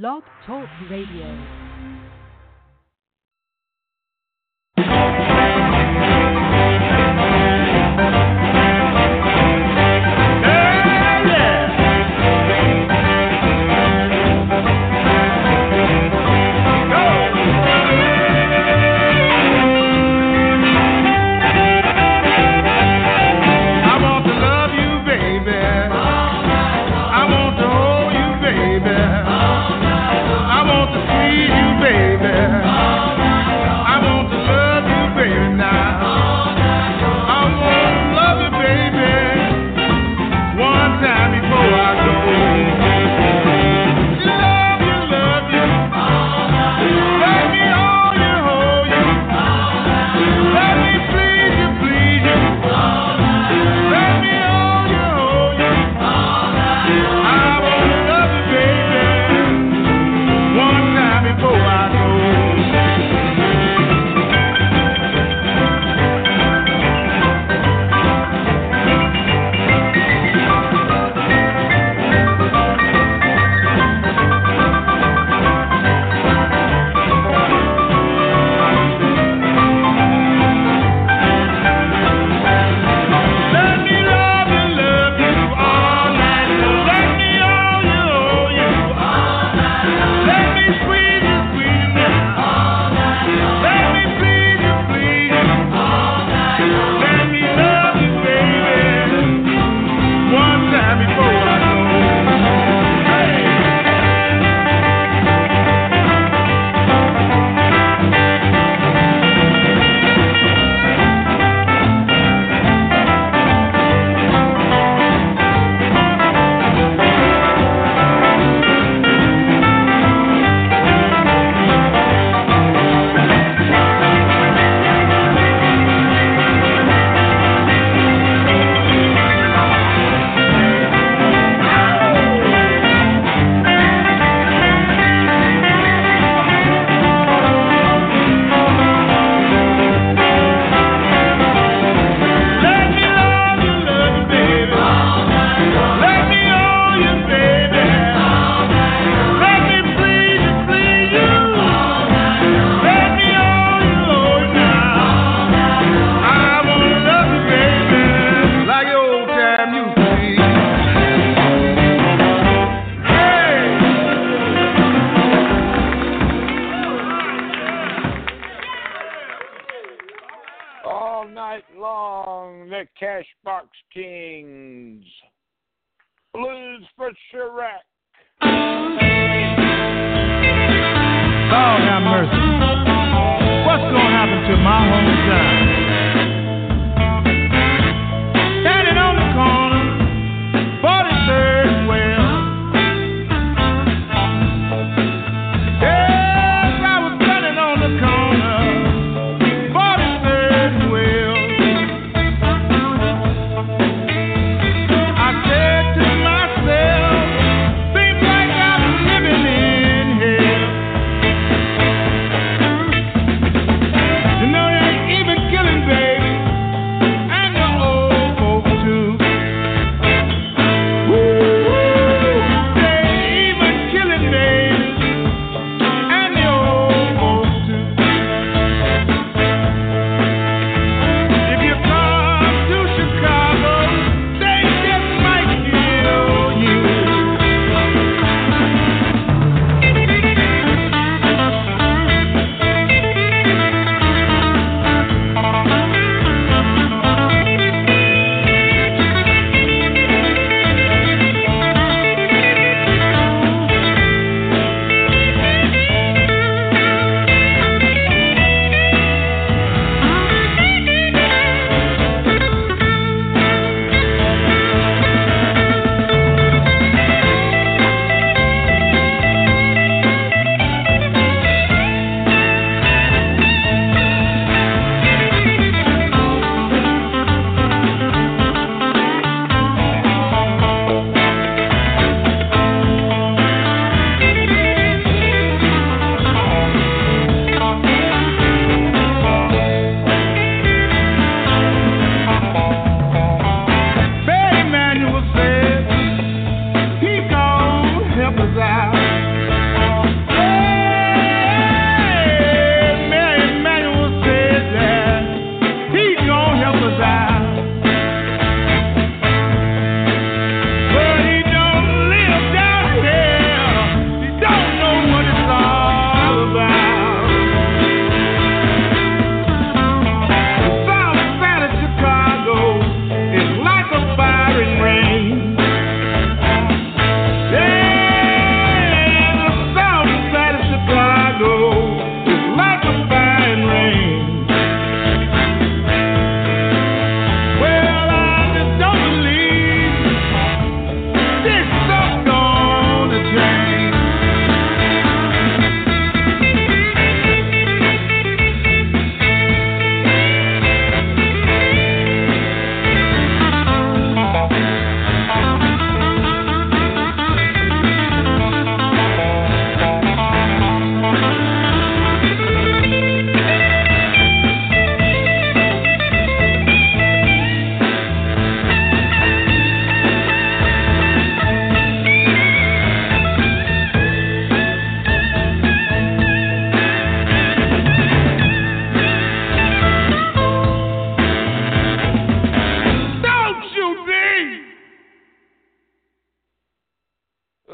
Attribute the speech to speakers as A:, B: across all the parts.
A: Blog Talk Radio.
B: For Chiraq.
C: Lord have mercy. What's gonna happen to my hometown?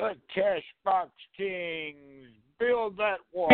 C: The
D: Cashbox Kings build that wall.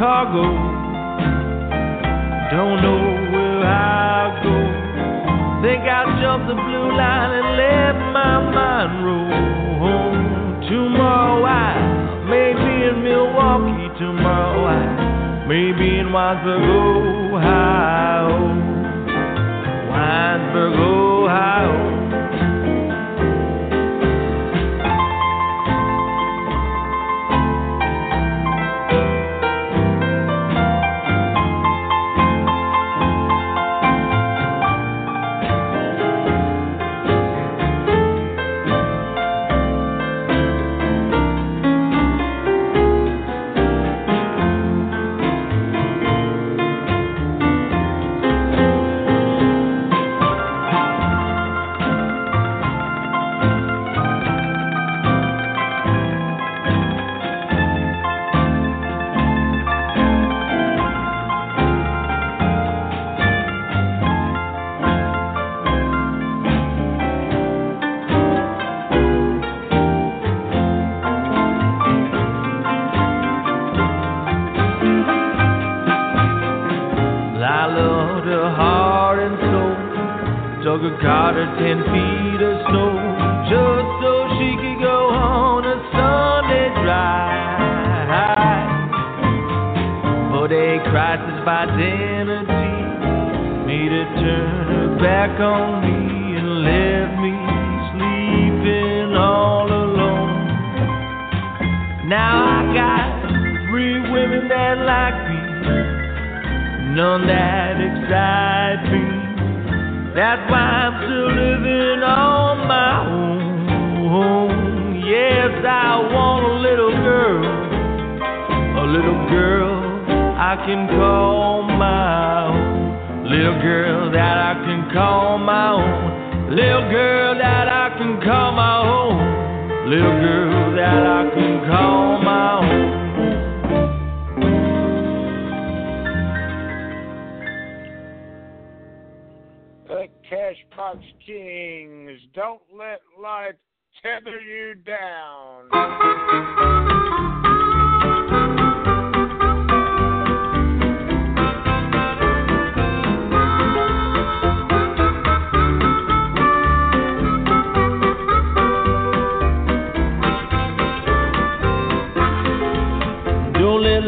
D: Chicago. Don't know where I go. Think I'll jump the blue line and let my mind. Tomorrow I may be in Milwaukee. Tomorrow I may be in Ohio. Winesburg, Ohio. Can call my own. Little girl that I can call my own. Little girl that I can call my own.
B: The Cashbox Kings, don't let life tether you down.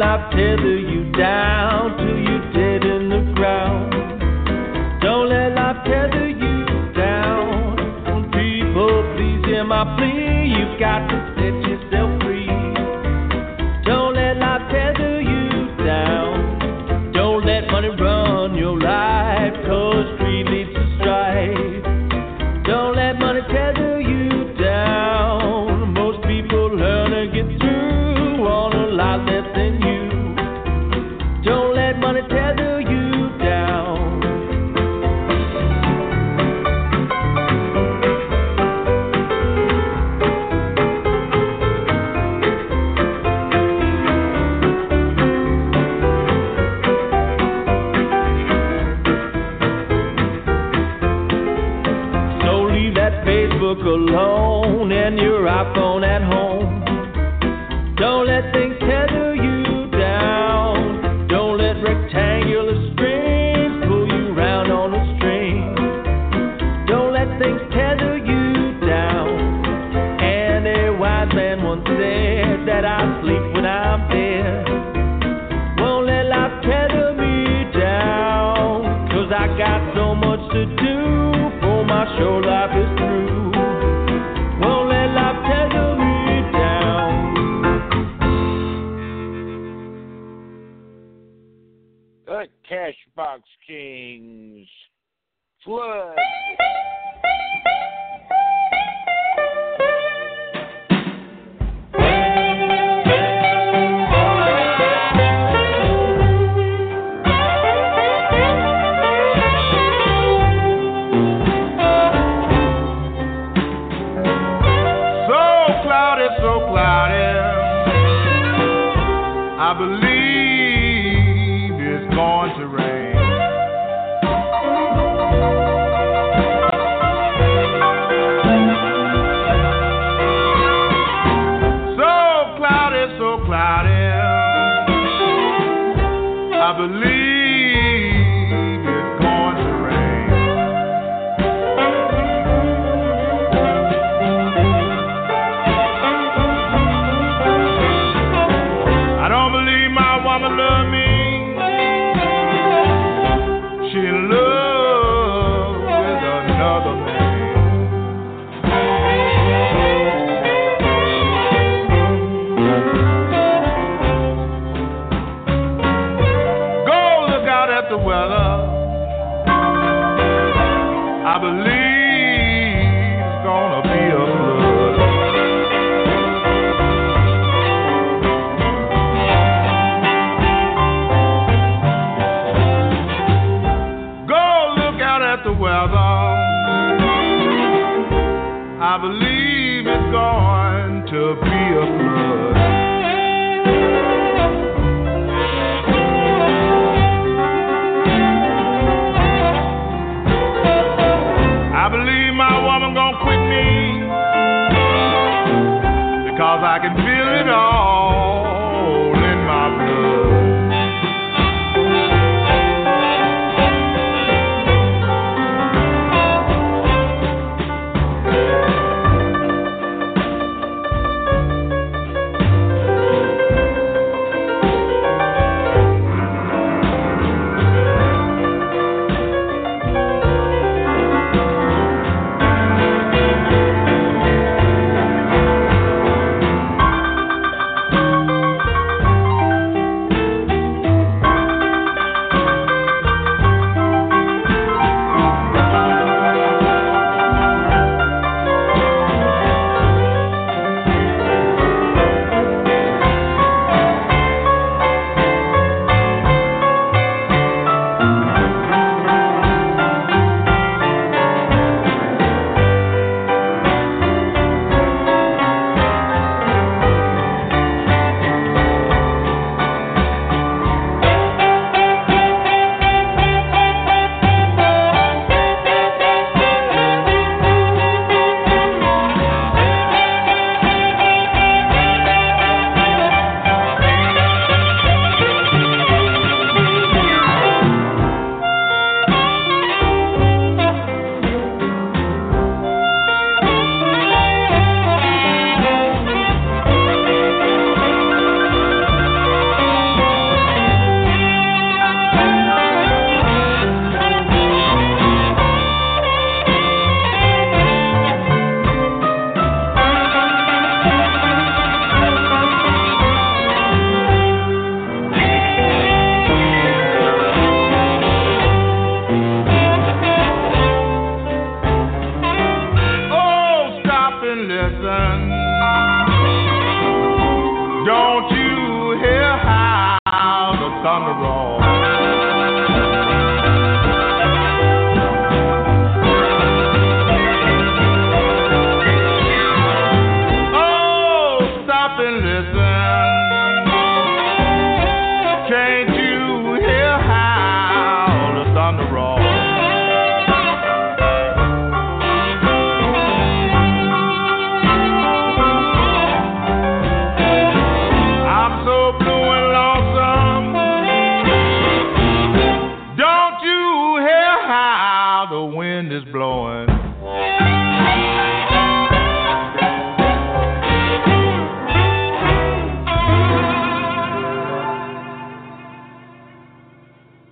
D: Life tether you down till you're dead in the ground. Don't let life tether you down. People please hear my plea, you've got to
A: love. I believe it's gonna be a flood. Go look out at the weather. I believe it's going to be a flood. I can feel it all.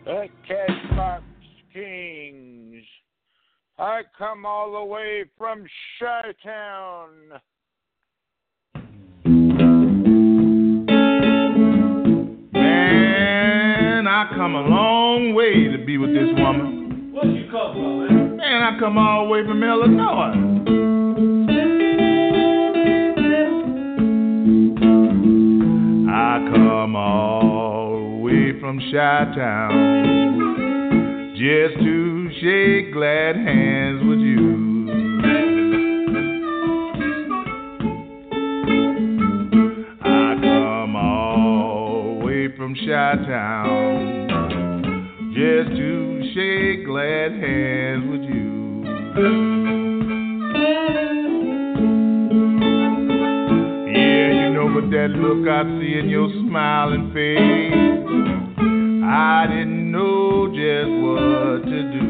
A: The
B: Cashbox Kings. I come all the way from Chi Town.
A: Man, I come a long way to be with this woman.
D: What you come from, man?
A: Man, I come all the way from Illinois. I come all from Chi Town just to shake glad hands with you. I come all the way from Chi Town just to shake glad hands with you. Yeah, you know, but that look I see in your smiling face, I didn't know just what to do.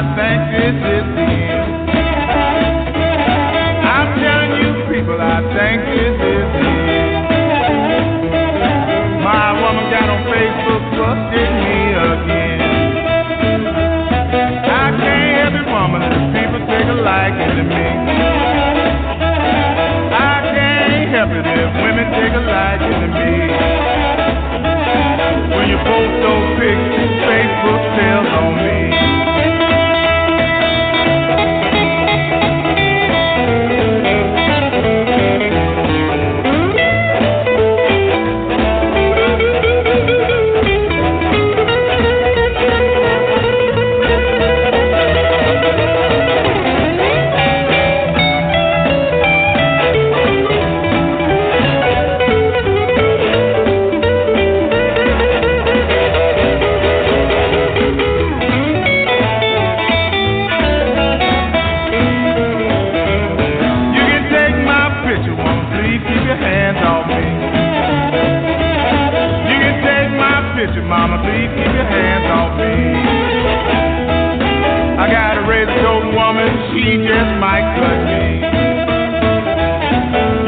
A: I think this is picture, mama, please keep your hands off me. I got a razor toting woman, she just might cut me.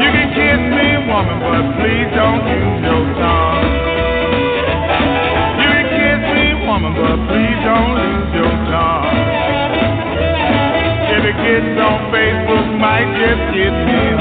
A: You can kiss me, woman, but please don't use your tongue. You can kiss me, woman, but please don't use your tongue. If it gets on Facebook, might just get me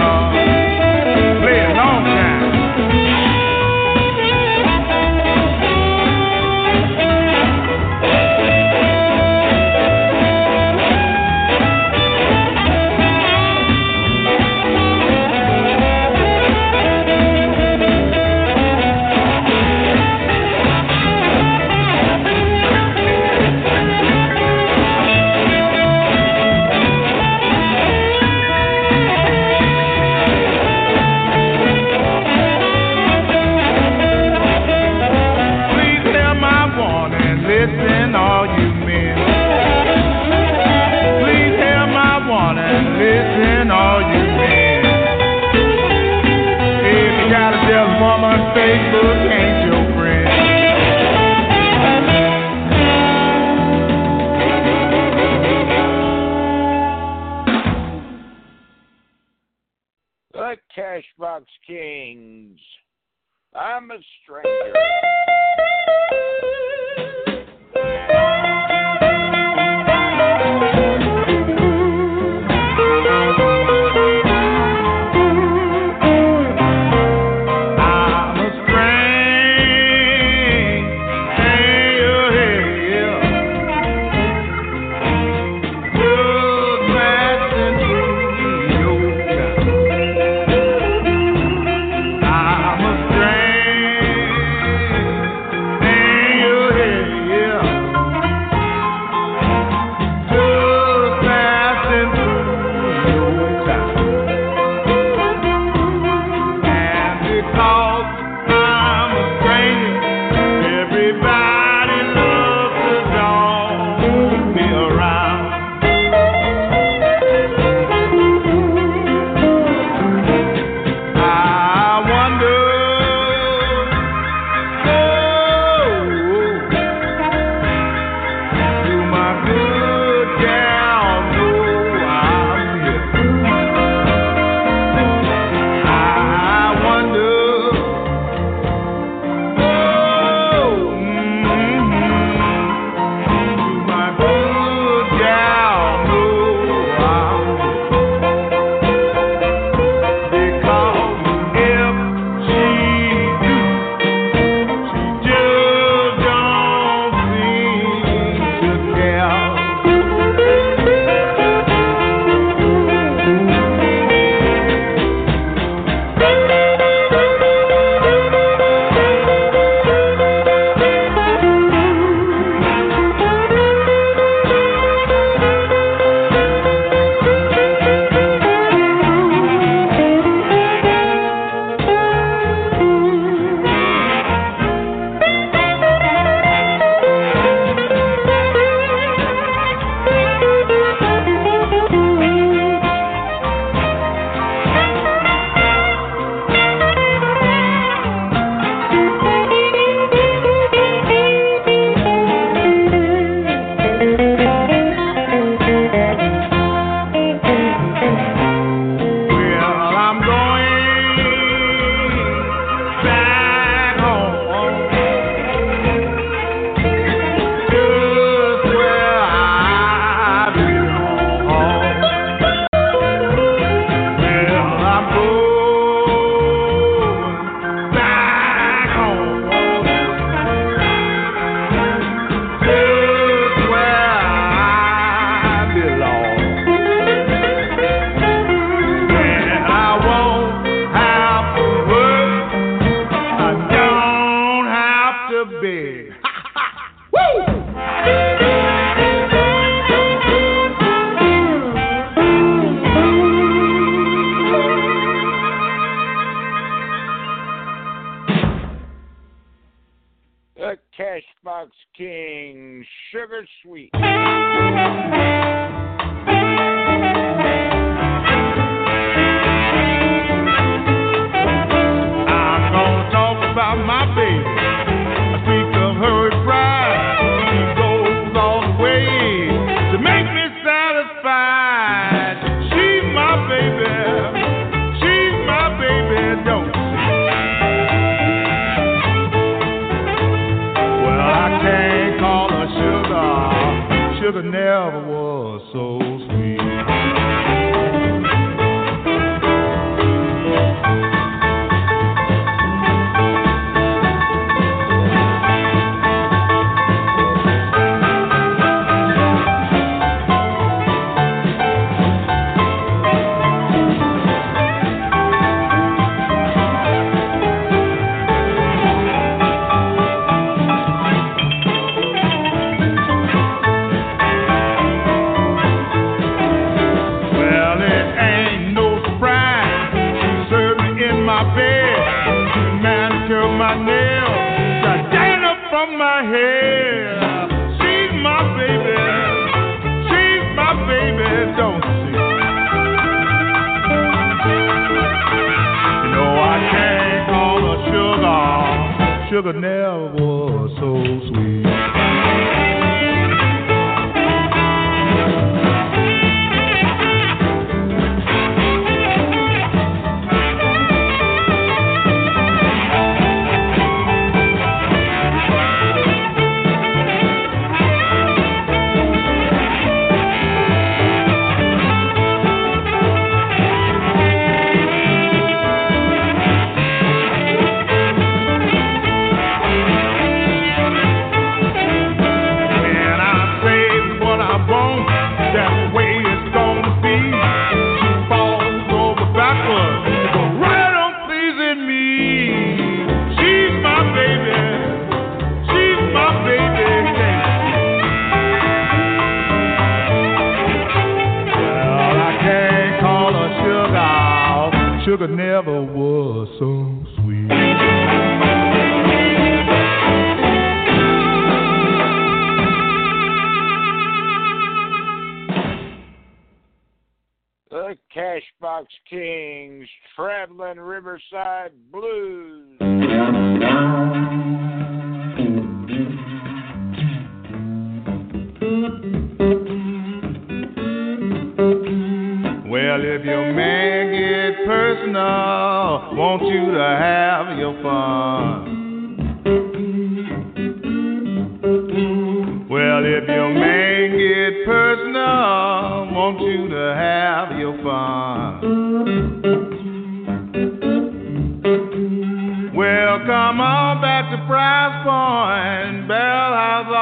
A: side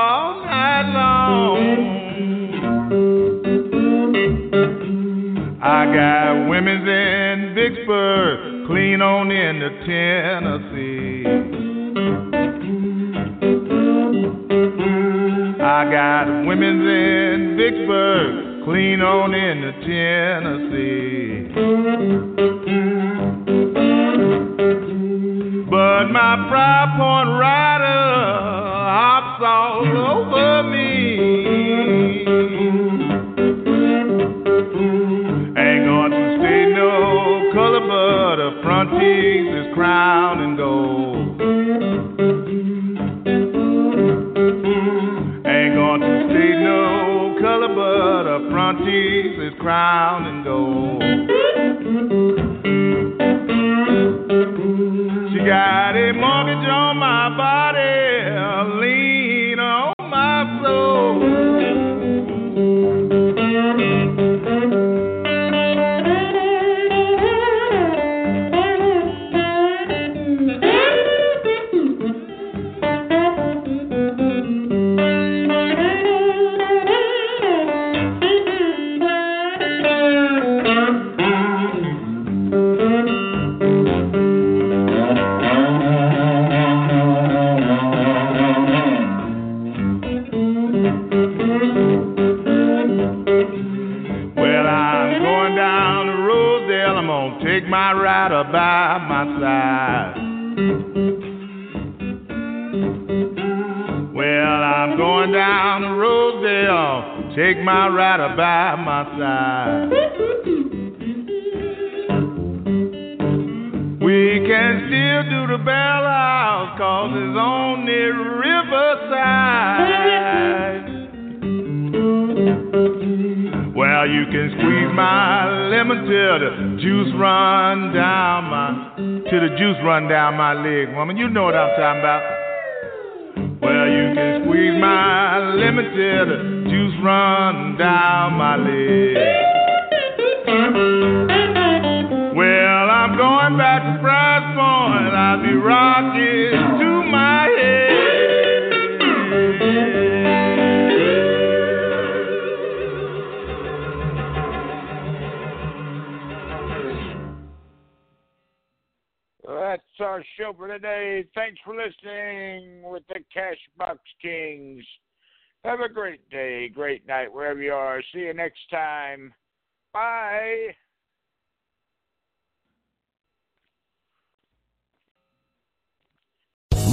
A: all night long. I got women's in Vicksburg, clean on into Tennessee. I got women's in Vicksburg, clean on into Tennessee. But my Friars Point right I'm talking about. Well, you can squeeze my limited juice run down my leg.
B: our show for today. Thanks for listening with the Cashbox Kings. Have a great day, great night, wherever you are. See you next time. Bye.